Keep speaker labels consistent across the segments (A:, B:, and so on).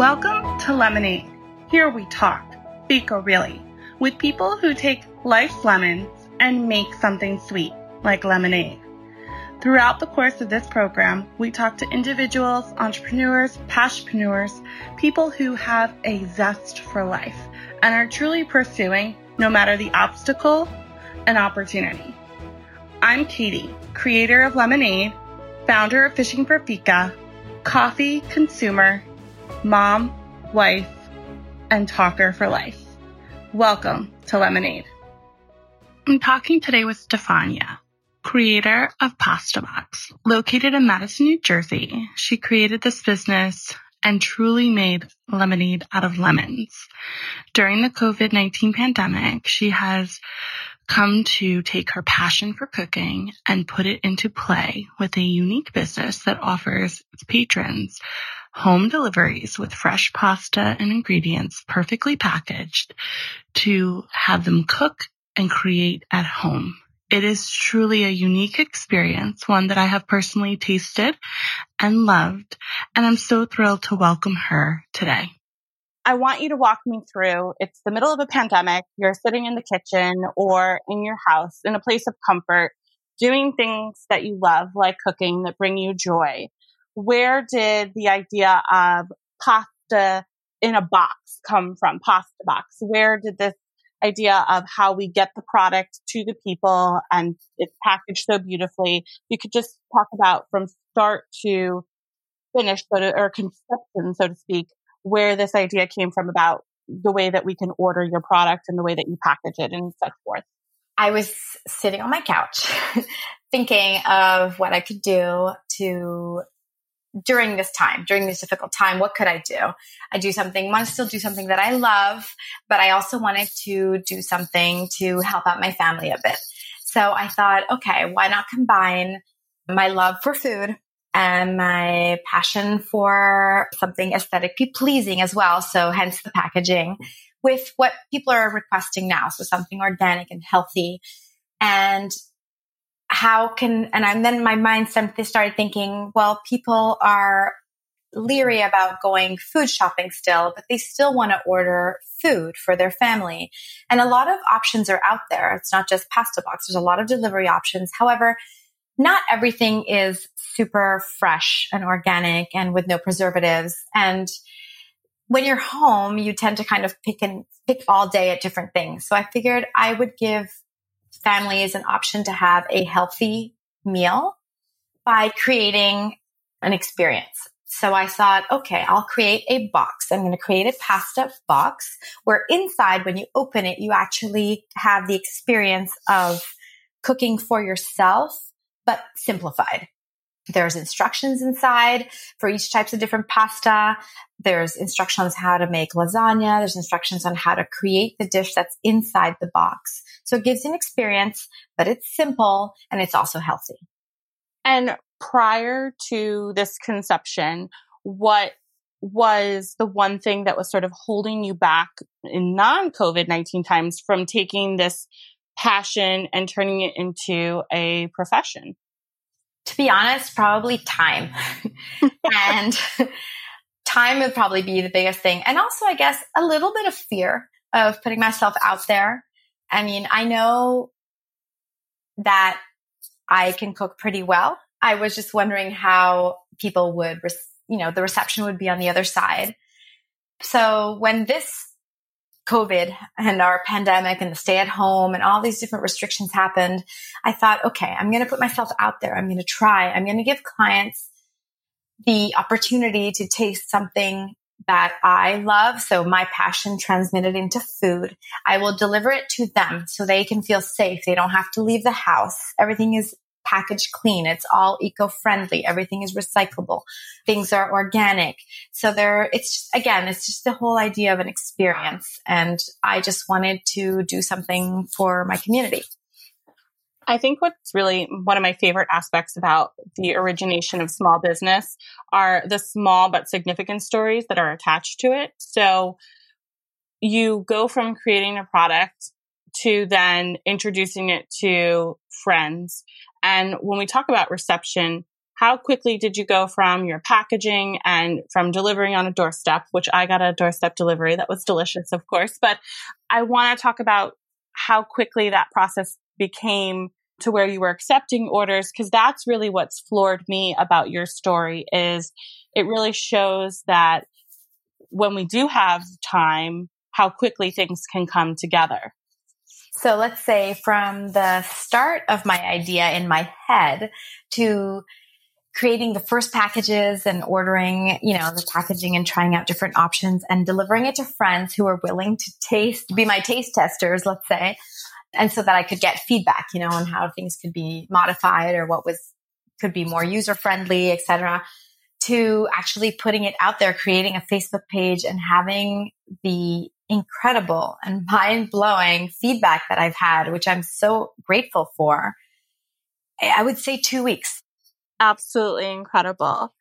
A: Welcome to Lemonade. Here we talk, Fika really, with people who take life's lemons and make something sweet, like lemonade. Throughout the course of this program, we talk to individuals, entrepreneurs, passionpreneurs, people who have a zest for life and are truly pursuing, no matter the obstacle, an opportunity. I'm Katie, creator of Lemonade, founder of Fishing for Fika, coffee consumer, mom, wife, and talker for life. Welcome to Lemonade. I'm talking today with Stefania, creator of Pasta Box. Located in Madison, New Jersey, she created this business and truly made lemonade out of lemons. During the COVID-19 pandemic, she has come to take her passion for cooking and put it into play with a unique business that offers its patrons home deliveries with fresh pasta and ingredients perfectly packaged to have them cook and create at home. It is truly a unique experience, one that I have personally tasted and loved, and I'm so thrilled to welcome her today. I want you to walk me through. It's the middle of a pandemic. You're sitting in the kitchen or in your house in a place of comfort, doing things that you love, like cooking that bring you joy where did the idea of pasta in a box come from? Pasta box. Where did this idea of how we get the product to the people and it's packaged so beautifully? You could just talk about from start to finish, so to, or conception, so to speak, where this idea came from about the way that we can order your product and the way that you package it and such forth.
B: I was sitting on my couch thinking of what I could do to during this time, during this difficult time, what could I do? I do something, want to still do something that I love, but I also wanted to do something to help out my family a bit. So I thought, okay, why not combine my love for food and my passion for something aesthetically pleasing as well. So hence the packaging with what people are requesting now. So something organic and healthy. And how can, and I'm, then my mind started thinking, well, people are leery about going food shopping still, but they still want to order food for their family. And a lot of options are out there. It's not just pasta box. There's a lot of delivery options. However, not everything is super fresh and organic and with no preservatives. And when you're home, you tend to kind of pick and pick all day at different things. So I figured I would give families an option to have a healthy meal by creating an experience. So I thought, okay, I'll create a box. I'm going to create a pasta box where inside, when you open it, you actually have the experience of cooking for yourself, but simplified. There's instructions inside for each types of different pasta. There's instructions how to make lasagna. There's instructions on how to create the dish that's inside the box. So it gives an experience, but it's simple and it's also healthy.
A: And prior to this conception, what was the one thing that was sort of holding you back in non COVID 19 times from taking this passion and turning it into a profession?
B: To be honest, probably time. and time would probably be the biggest thing. And also, I guess, a little bit of fear of putting myself out there. I mean, I know that I can cook pretty well. I was just wondering how people would, you know, the reception would be on the other side. So when this COVID and our pandemic and the stay at home and all these different restrictions happened, I thought, okay, I'm going to put myself out there. I'm going to try. I'm going to give clients the opportunity to taste something that I love. So my passion transmitted into food. I will deliver it to them so they can feel safe. They don't have to leave the house. Everything is packaged clean. It's all eco-friendly. Everything is recyclable. Things are organic. So there, it's just, again, it's just the whole idea of an experience. And I just wanted to do something for my community.
A: I think what's really one of my favorite aspects about the origination of small business are the small but significant stories that are attached to it. So you go from creating a product to then introducing it to friends. And when we talk about reception, how quickly did you go from your packaging and from delivering on a doorstep, which I got a doorstep delivery that was delicious, of course, but I want to talk about how quickly that process became to where you were accepting orders because that's really what's floored me about your story is it really shows that when we do have time how quickly things can come together
B: so let's say from the start of my idea in my head to creating the first packages and ordering, you know, the packaging and trying out different options and delivering it to friends who are willing to taste, be my taste testers, let's say. And so that I could get feedback, you know, on how things could be modified or what was, could be more user friendly, etc. To actually putting it out there, creating a Facebook page and having the incredible and mind blowing feedback that I've had, which I'm so grateful for. Eh, I would say two weeks
A: absolutely incredible.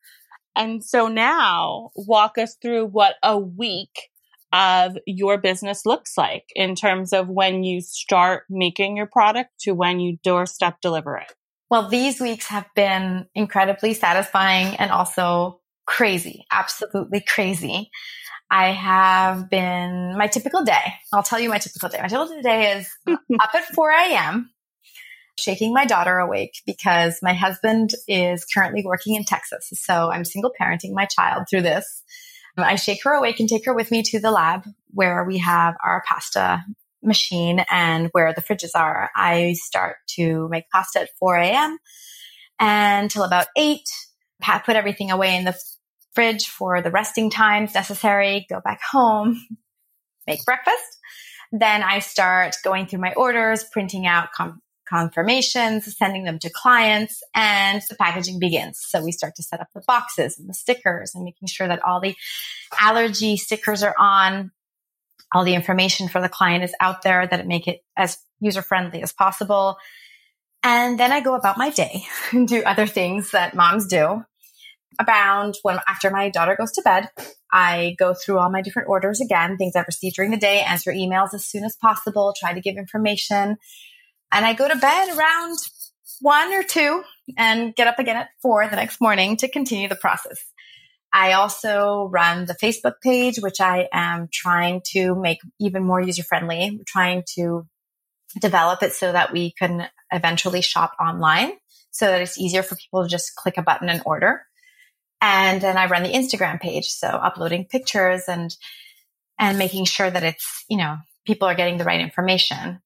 A: And so now walk us through what a week of your business looks like in terms of when you start making your product to when you doorstep deliver it.
B: Well, these weeks have been incredibly satisfying and also crazy, absolutely crazy. I have been my typical day. I'll tell you my typical day. My typical day is up at 4 a.m shaking my daughter awake because my husband is currently working in Texas. So I'm single parenting my child through this. I shake her awake and take her with me to the lab where we have our pasta machine and where the fridges are. I start to make pasta at 4 a.m. until about 8, put everything away in the fridge for the resting times necessary, go back home, make breakfast. Then I start going through my orders, printing out com- confirmations, sending them to clients, and the packaging begins. So we start to set up the boxes and the stickers and making sure that all the allergy stickers are on, all the information for the client is out there, that it make it as user friendly as possible. And then I go about my day and do other things that moms do. Around when after my daughter goes to bed, I go through all my different orders again, things I've received during the day, answer emails as soon as possible, try to give information and I go to bed around one or two and get up again at four the next morning to continue the process. I also run the Facebook page, which I am trying to make even more user friendly, trying to develop it so that we can eventually shop online so that it's easier for people to just click a button and order. And then I run the Instagram page. So uploading pictures and, and making sure that it's, you know, people are getting the right information.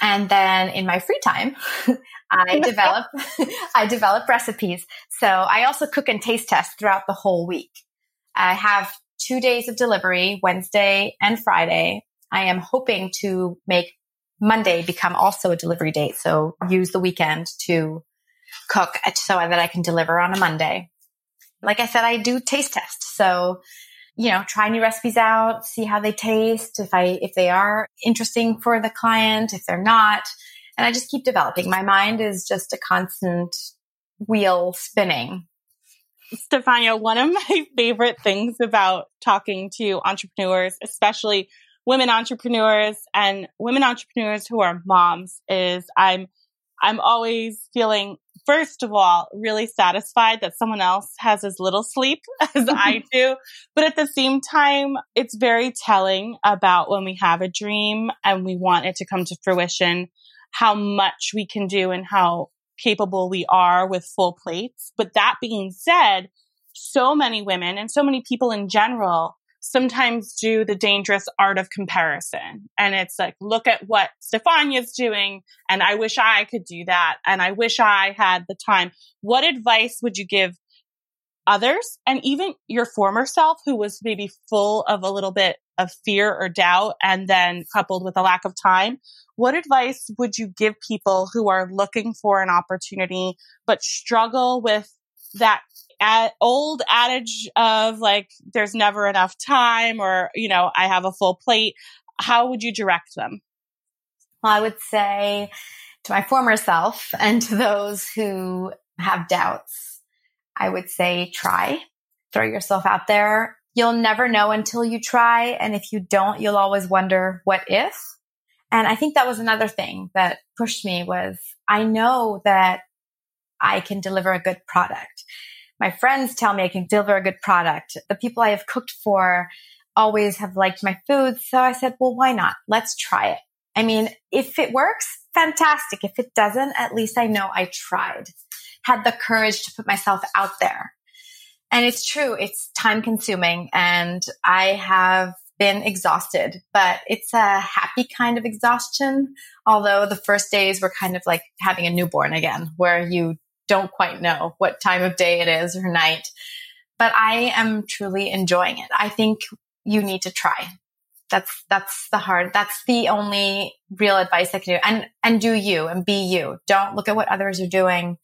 B: And then in my free time, I develop, I develop recipes. So I also cook and taste test throughout the whole week. I have two days of delivery, Wednesday and Friday. I am hoping to make Monday become also a delivery date. So use the weekend to cook so that I can deliver on a Monday. Like I said, I do taste test. So you know, try new recipes out, see how they taste, if I, if they are interesting for the client, if they're not. And I just keep developing. My mind is just a constant wheel spinning.
A: Stefania, one of my favorite things about talking to entrepreneurs, especially women entrepreneurs and women entrepreneurs who are moms is I'm I'm always feeling first of all, really satisfied that someone else has as little sleep as I do. But at the same time, it's very telling about when we have a dream and we want it to come to fruition, how much we can do and how capable we are with full plates. But that being said, so many women and so many people in general sometimes do the dangerous art of comparison. And it's like, look at what Stefania's doing. And I wish I could do that. And I wish I had the time. What advice would you give others and even your former self who was maybe full of a little bit of fear or doubt and then coupled with a lack of time? What advice would you give people who are looking for an opportunity but struggle with that old adage of like, there's never enough time or, you know, I have a full plate. How would you direct them?
B: Well, I would say to my former self and to those who have doubts, I would say try, throw yourself out there. You'll never know until you try. And if you don't, you'll always wonder what if. And I think that was another thing that pushed me was I know that I can deliver a good product. My friends tell me I can deliver a good product. The people I have cooked for always have liked my food. So I said, well, why not? Let's try it. I mean, if it works, fantastic. If it doesn't, at least I know I tried, had the courage to put myself out there. And it's true. It's time consuming and I have been exhausted, but it's a happy kind of exhaustion. Although the first days were kind of like having a newborn again, where you don't quite know what time of day it is or night. But I am truly enjoying it. I think you need to try. That's, that's the hard, that's the only real advice I can do. And, and do you and be you. Don't look at what others are doing.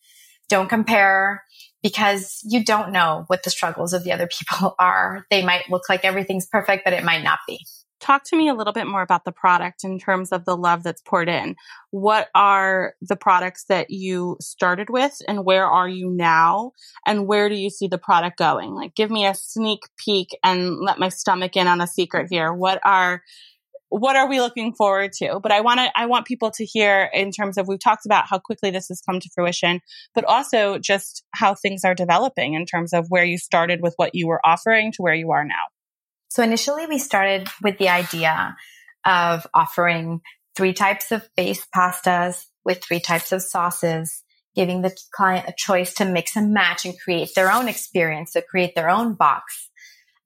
B: Don't compare because you don't know what the struggles of the other people are. They might look like everything's perfect, but it might not be.
A: Talk to me a little bit more about the product in terms of the love that's poured in. What are the products that you started with and where are you now? And where do you see the product going? Like, give me a sneak peek and let my stomach in on a secret here. What are what are we looking forward to? But I want to, I want people to hear in terms of, we've talked about how quickly this has come to fruition, but also just how things are developing in terms of where you started with what you were offering to where you are now.
B: So initially we started with the idea of offering three types of base pastas with three types of sauces, giving the client a choice to mix and match and create their own experience, to create their own box.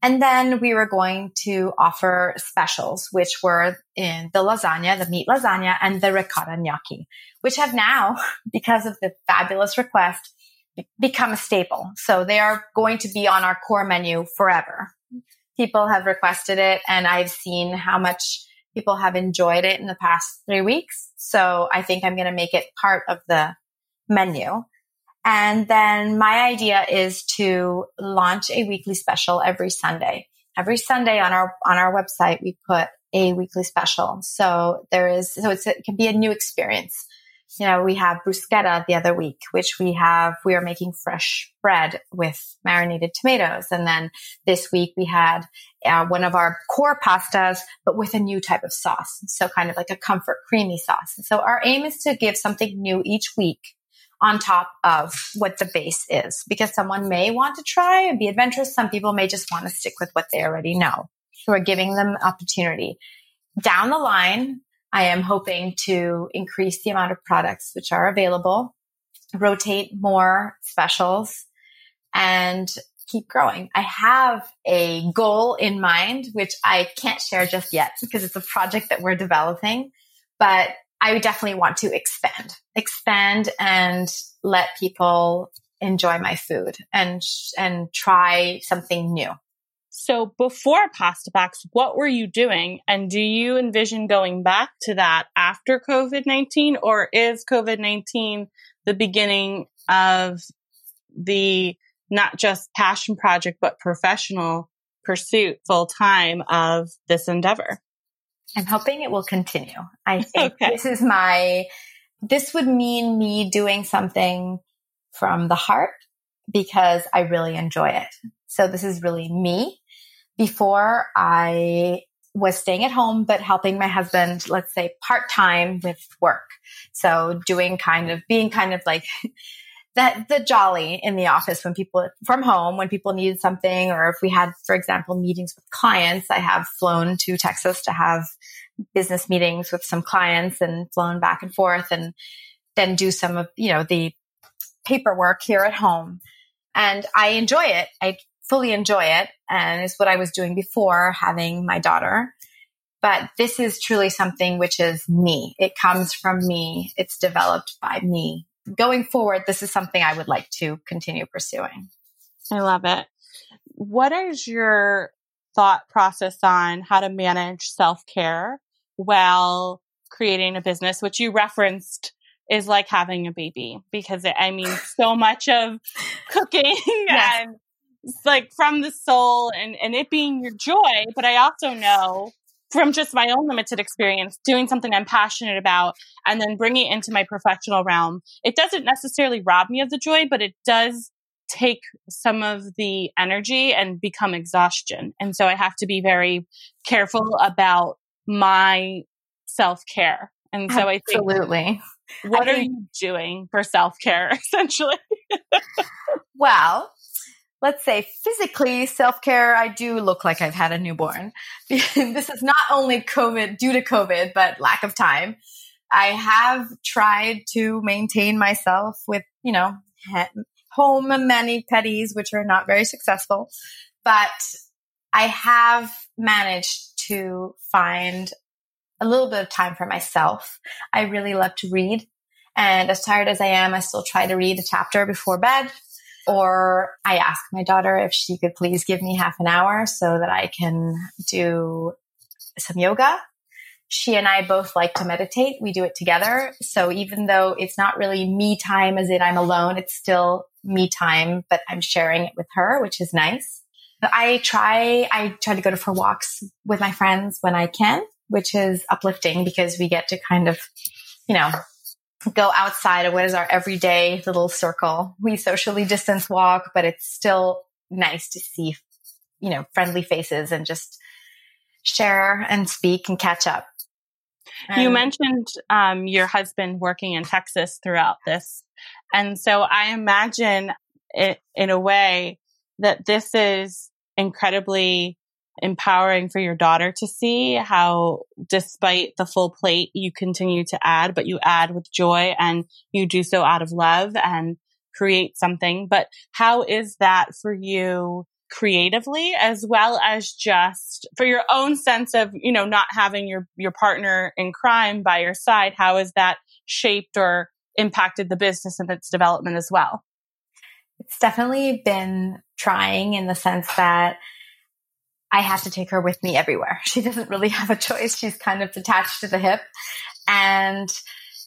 B: And then we were going to offer specials, which were in the lasagna, the meat lasagna and the ricotta gnocchi, which have now, because of the fabulous request, become a staple. So they are going to be on our core menu forever. People have requested it and I've seen how much people have enjoyed it in the past three weeks. So I think I'm going to make it part of the menu. And then my idea is to launch a weekly special every Sunday. Every Sunday on our, on our website, we put a weekly special. So there is, so it can be a new experience. You know, we have bruschetta the other week, which we have, we are making fresh bread with marinated tomatoes. And then this week we had uh, one of our core pastas, but with a new type of sauce. So kind of like a comfort creamy sauce. So our aim is to give something new each week on top of what the base is because someone may want to try and be adventurous. Some people may just want to stick with what they already know. So we're giving them opportunity. Down the line, I am hoping to increase the amount of products which are available, rotate more specials and keep growing. I have a goal in mind, which I can't share just yet because it's a project that we're developing, but I definitely want to expand, expand and let people enjoy my food and, and try something new.
A: So before Pasta Box, what were you doing? And do you envision going back to that after COVID 19 or is COVID 19 the beginning of the not just passion project, but professional pursuit full time of this endeavor?
B: I'm hoping it will continue. I think okay. this is my, this would mean me doing something from the heart because I really enjoy it. So this is really me. Before I was staying at home, but helping my husband, let's say part time with work. So doing kind of being kind of like that the jolly in the office when people from home when people needed something or if we had for example meetings with clients i have flown to texas to have business meetings with some clients and flown back and forth and then do some of you know the paperwork here at home and i enjoy it i fully enjoy it and it's what i was doing before having my daughter but this is truly something which is me it comes from me it's developed by me going forward, this is something I would like to continue pursuing.
A: I love it. What is your thought process on how to manage self care while creating a business, which you referenced is like having a baby because it, I mean, so much of cooking yes. and like from the soul and, and it being your joy. But I also know from just my own limited experience doing something I'm passionate about and then bringing it into my professional realm, it doesn't necessarily rob me of the joy, but it does take some of the energy and become exhaustion. And so I have to be very careful about my self care. And so
B: Absolutely.
A: I Absolutely. What think, are you doing for self care, essentially?
B: well, let's say physically self care, I do look like I've had a newborn. this is not only COVID due to COVID, but lack of time. I have tried to maintain myself with, you know, home mani pedis, which are not very successful, but I have managed to find a little bit of time for myself. I really love to read. And as tired as I am, I still try to read a chapter before bed. Or I ask my daughter if she could please give me half an hour so that I can do some yoga. She and I both like to meditate. We do it together. So even though it's not really me time as in I'm alone, it's still me time, but I'm sharing it with her, which is nice. I try, I try to go for walks with my friends when I can, which is uplifting because we get to kind of, you know, go outside of what is our everyday little circle. We socially distance walk, but it's still nice to see, you know, friendly faces and just share and speak and catch up.
A: And you mentioned um, your husband working in Texas throughout this. And so I imagine it in a way that this is incredibly empowering for your daughter to see how despite the full plate you continue to add but you add with joy and you do so out of love and create something. But how is that for you creatively as well as just for your own sense of you know not having your your partner in crime by your side? How has that shaped or impacted the business and its development as well?
B: It's definitely been trying in the sense that I have to take her with me everywhere. She doesn't really have a choice. She's kind of attached to the hip and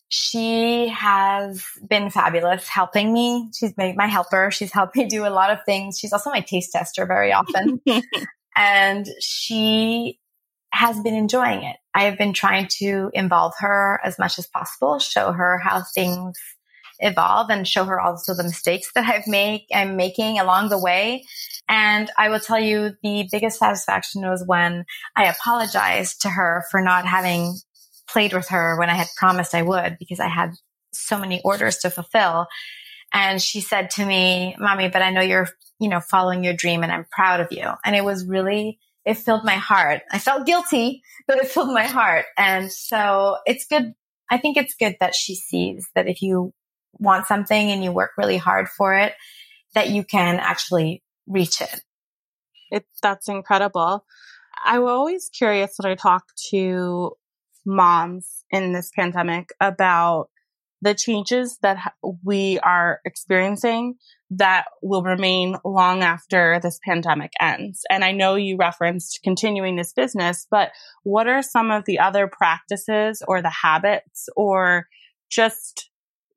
B: she has been fabulous helping me. She's made my helper. She's helped me do a lot of things. She's also my taste tester very often. and she has been enjoying it. I have been trying to involve her as much as possible, show her how things evolve and show her also the mistakes that I've made I'm making along the way. And I will tell you the biggest satisfaction was when I apologized to her for not having played with her when I had promised I would because I had so many orders to fulfill. And she said to me, mommy, but I know you're, you know, following your dream and I'm proud of you. And it was really, it filled my heart. I felt guilty, but it filled my heart. And so it's good. I think it's good that she sees that if you want something and you work really hard for it, that you can actually reach it.
A: It that's incredible. I'm always curious when I talk to moms in this pandemic about the changes that we are experiencing that will remain long after this pandemic ends. And I know you referenced continuing this business, but what are some of the other practices or the habits or just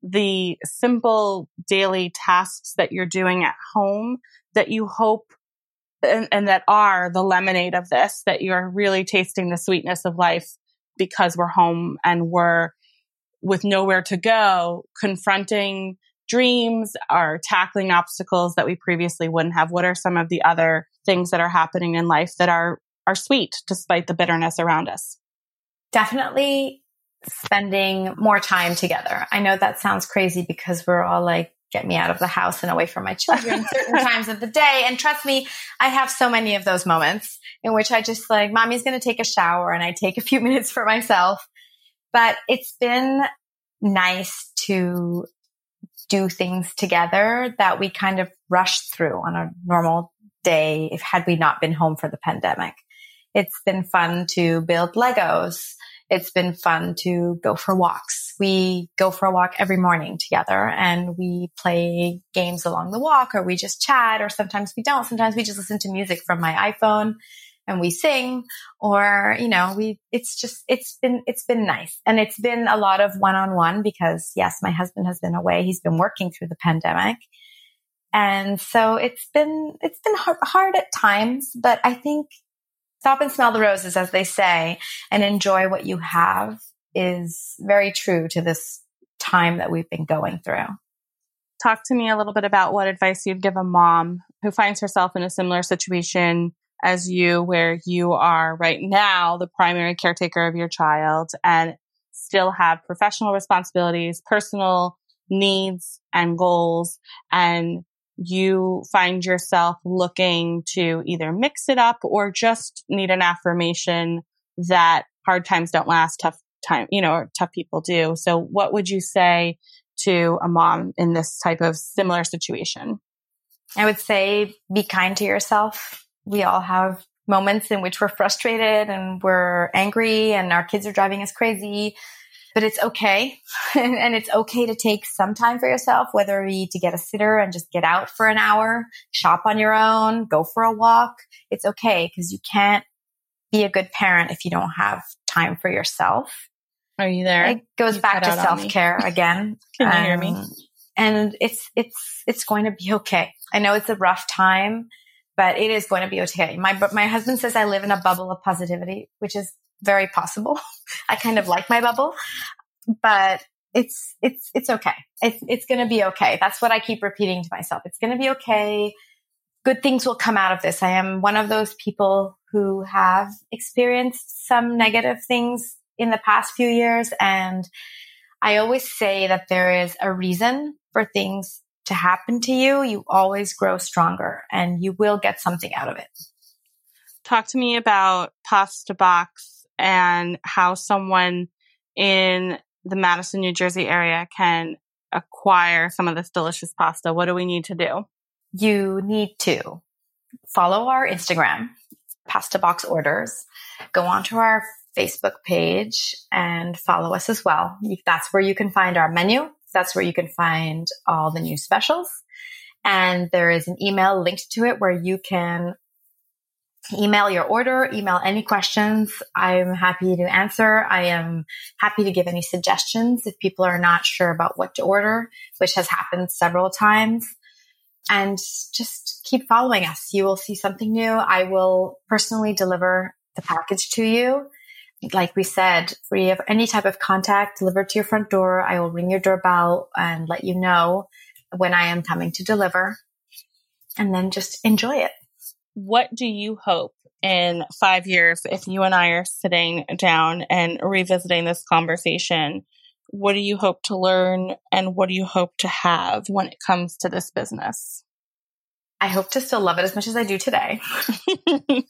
A: the simple daily tasks that you're doing at home that you hope and, and, that are the lemonade of this, that you're really tasting the sweetness of life because we're home and we're with nowhere to go, confronting dreams or tackling obstacles that we previously wouldn't have. What are some of the other things that are happening in life that are, are sweet despite the bitterness around us?
B: Definitely spending more time together. I know that sounds crazy because we're all like, get me out of the house and away from my children certain times of the day. And trust me, I have so many of those moments in which I just like, mommy's going to take a shower and I take a few minutes for myself. But it's been nice to do things together that we kind of rushed through on a normal day if had we not been home for the pandemic. It's been fun to build Legos it's been fun to go for walks. We go for a walk every morning together and we play games along the walk or we just chat or sometimes we don't. Sometimes we just listen to music from my iPhone and we sing or, you know, we, it's just, it's been, it's been nice. And it's been a lot of one on one because yes, my husband has been away. He's been working through the pandemic. And so it's been, it's been hard, hard at times, but I think stop and smell the roses, as they say, and enjoy what you have is very true to this time that we've been going through.
A: Talk to me a little bit about what advice you'd give a mom who finds herself in a similar situation as you, where you are right now the primary caretaker of your child and still have professional responsibilities, personal needs and goals, and you find yourself looking to either mix it up or just need an affirmation that hard times don't last, tough time, you know, tough people do. So what would you say to a mom in this type of similar situation?
B: I would say be kind to yourself. We all have moments in which we're frustrated and we're angry and our kids are driving us crazy but it's okay. and it's okay to take some time for yourself, whether it be to get a sitter and just get out for an hour, shop on your own, go for a walk. It's okay because you can't be a good parent if you don't have time for yourself.
A: Are you there?
B: It goes
A: you
B: back to self care again.
A: Can you um, hear me? Um,
B: and it's, it's, it's going to be okay. I know it's a rough time, but it is going to be okay. My, my husband says I live in a bubble of positivity, which is very possible. I kind of like my bubble, but it's, it's, it's okay. It's, it's going to be okay. That's what I keep repeating to myself. It's going to be okay. Good things will come out of this. I am one of those people who have experienced some negative things in the past few years. And I always say that there is a reason for things to happen to you. You always grow stronger and you will get something out of it.
A: Talk to me about Pasta Box and how someone in the Madison, New Jersey area can acquire some of this delicious pasta? What do we need to do?
B: You need to follow our Instagram, Pasta Box Orders, go onto our Facebook page and follow us as well. That's where you can find our menu. That's where you can find all the new specials. And there is an email linked to it where you can email your order, email any questions. I'm happy to answer. I am happy to give any suggestions if people are not sure about what to order, which has happened several times. And just keep following us. You will see something new. I will personally deliver the package to you. Like we said, free of any type of contact delivered to your front door. I will ring your doorbell and let you know when I am coming to deliver and then just enjoy it
A: what do you hope in five years if you and I are sitting down and revisiting this conversation? What do you hope to learn and what do you hope to have when it comes to this business?
B: I hope to still love it as much as I do today.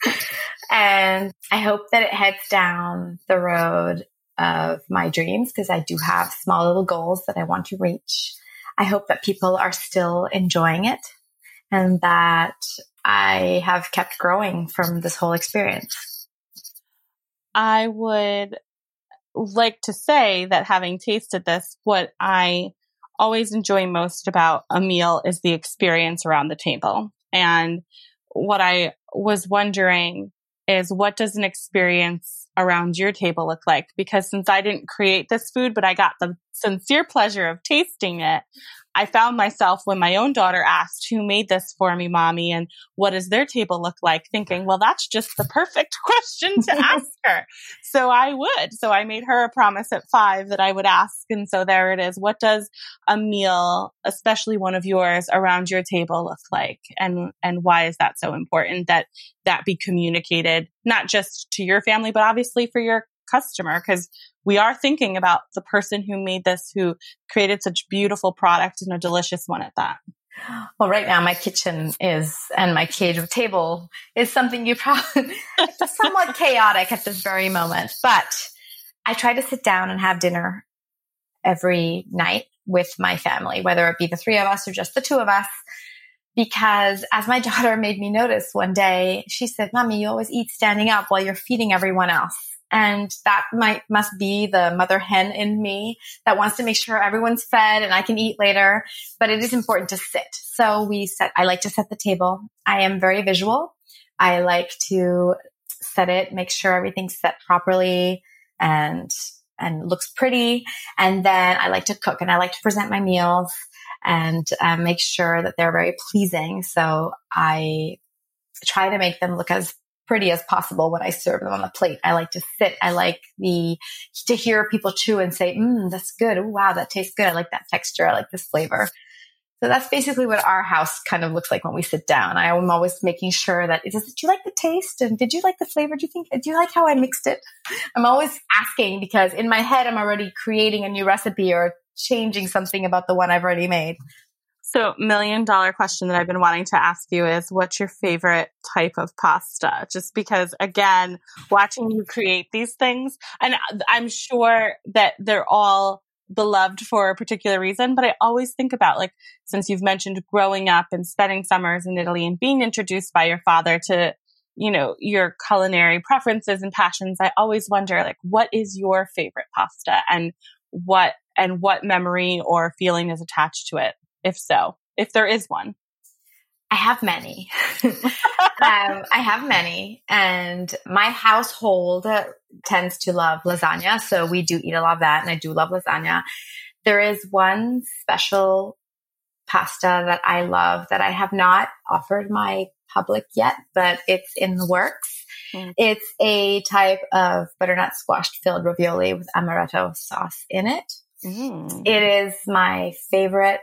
B: and I hope that it heads down the road of my dreams because I do have small little goals that I want to reach. I hope that people are still enjoying it and that I have kept growing from this whole experience.
A: I would like to say that having tasted this, what I always enjoy most about a meal is the experience around the table. And what I was wondering is what does an experience around your table look like? Because since I didn't create this food, but I got the sincere pleasure of tasting it, I found myself when my own daughter asked, who made this for me, mommy? And what does their table look like? Thinking, well, that's just the perfect question to ask her. So I would. So I made her a promise at five that I would ask. And so there it is. What does a meal, especially one of yours around your table look like? And, and why is that so important that that be communicated, not just to your family, but obviously for your customer? Cause we are thinking about the person who made this, who created such beautiful product and a delicious one at that.
B: Well, right now my kitchen is and my cage table is something you probably somewhat chaotic at this very moment. But I try to sit down and have dinner every night with my family, whether it be the three of us or just the two of us. Because as my daughter made me notice one day, she said, Mommy, you always eat standing up while you're feeding everyone else. And that might, must be the mother hen in me that wants to make sure everyone's fed and I can eat later. But it is important to sit. So we set, I like to set the table. I am very visual. I like to set it, make sure everything's set properly and, and looks pretty. And then I like to cook and I like to present my meals and um, make sure that they're very pleasing. So I try to make them look as pretty as possible when I serve them on the plate. I like to sit. I like the to hear people chew and say, "Mmm, that's good. Ooh, wow, that tastes good. I like that texture. I like this flavor." So that's basically what our house kind of looks like when we sit down. I am always making sure that does, did you like the taste? And did you like the flavor? Do you think, do you like how I mixed it? I'm always asking because in my head, I'm already creating a new recipe or changing something about the one I've already made.
A: So, million dollar question that I've been wanting to ask you is what's your favorite type of pasta? Just because, again, watching you create these things, and uh, I'm sure that they're all beloved for a particular reason, but I always think about like, since you've mentioned growing up and spending summers in Italy and being introduced by your father to, you know, your culinary preferences and passions, I always wonder like, what is your favorite pasta and what, and what memory or feeling is attached to it? If so, if there is one.
B: I have many. um, I have many, and my household tends to love lasagna, so we do eat a lot of that, and I do love lasagna. There is one special pasta that I love that I have not offered my public yet, but it's in the works. Mm. It's a type of butternut squash filled ravioli with amaretto sauce in it. Mm. It is my favorite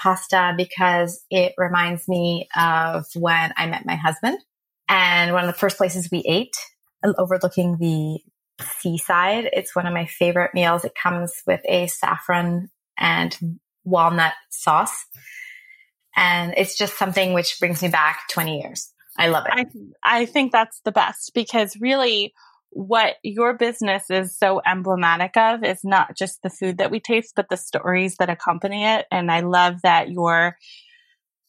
B: pasta because it reminds me of when I met my husband and one of the first places we ate uh, overlooking the seaside. It's one of my favorite meals. It comes with a saffron and walnut sauce. And it's just something which brings me back 20 years. I love it.
A: I, I think that's the best because really what your business is so emblematic of is not just the food that we taste, but the stories that accompany it. And I love that your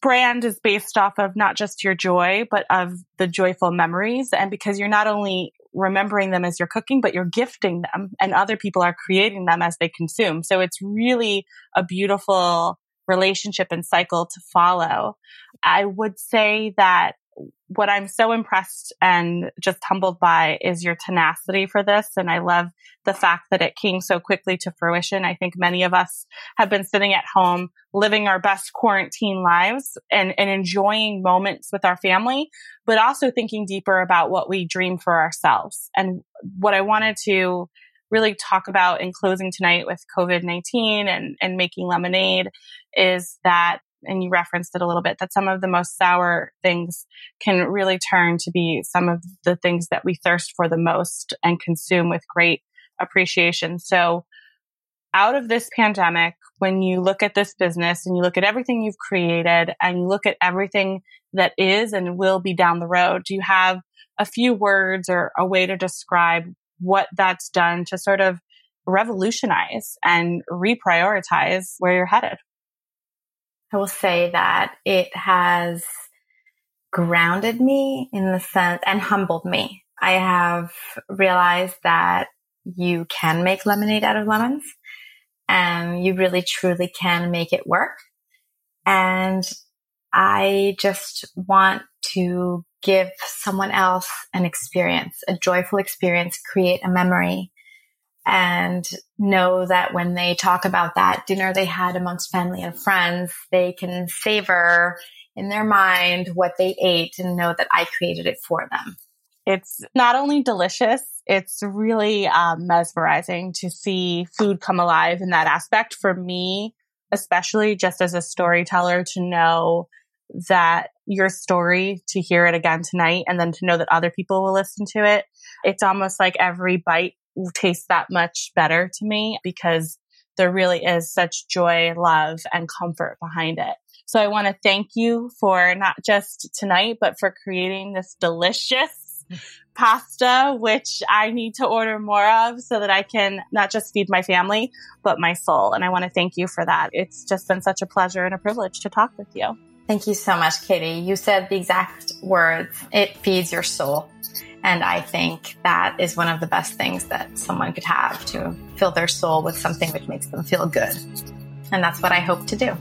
A: brand is based off of not just your joy, but of the joyful memories. And because you're not only remembering them as you're cooking, but you're gifting them and other people are creating them as they consume. So it's really a beautiful relationship and cycle to follow. I would say that what I'm so impressed and just humbled by is your tenacity for this. And I love the fact that it came so quickly to fruition. I think many of us have been sitting at home living our best quarantine lives and, and enjoying moments with our family, but also thinking deeper about what we dream for ourselves. And what I wanted to really talk about in closing tonight with COVID-19 and, and making lemonade is that and you referenced it a little bit, that some of the most sour things can really turn to be some of the things that we thirst for the most and consume with great appreciation. So out of this pandemic, when you look at this business and you look at everything you've created and you look at everything that is and will be down the road, do you have a few words or a way to describe what that's done to sort of revolutionize and reprioritize where you're headed?
B: I will say that it has grounded me in the sense and humbled me. I have realized that you can make lemonade out of lemons and you really truly can make it work. And I just want to give someone else an experience, a joyful experience, create a memory and know that when they talk about that dinner they had amongst family and friends, they can savor in their mind what they ate and know that I created it for them.
A: It's not only delicious, it's really um, mesmerizing to see food come alive in that aspect. For me, especially just as a storyteller, to know that your story, to hear it again tonight, and then to know that other people will listen to it. It's almost like every bite taste that much better to me because there really is such joy, love, and comfort behind it. So I want to thank you for not just tonight, but for creating this delicious pasta, which I need to order more of so that I can not just feed my family, but my soul. And I want to thank you for that. It's just been such a pleasure and a privilege to talk with you.
B: Thank you so much, Katie. You said the exact words. It feeds your soul. And I think that is one of the best things that someone could have to fill their soul with something which makes them feel good. And that's what I hope to do.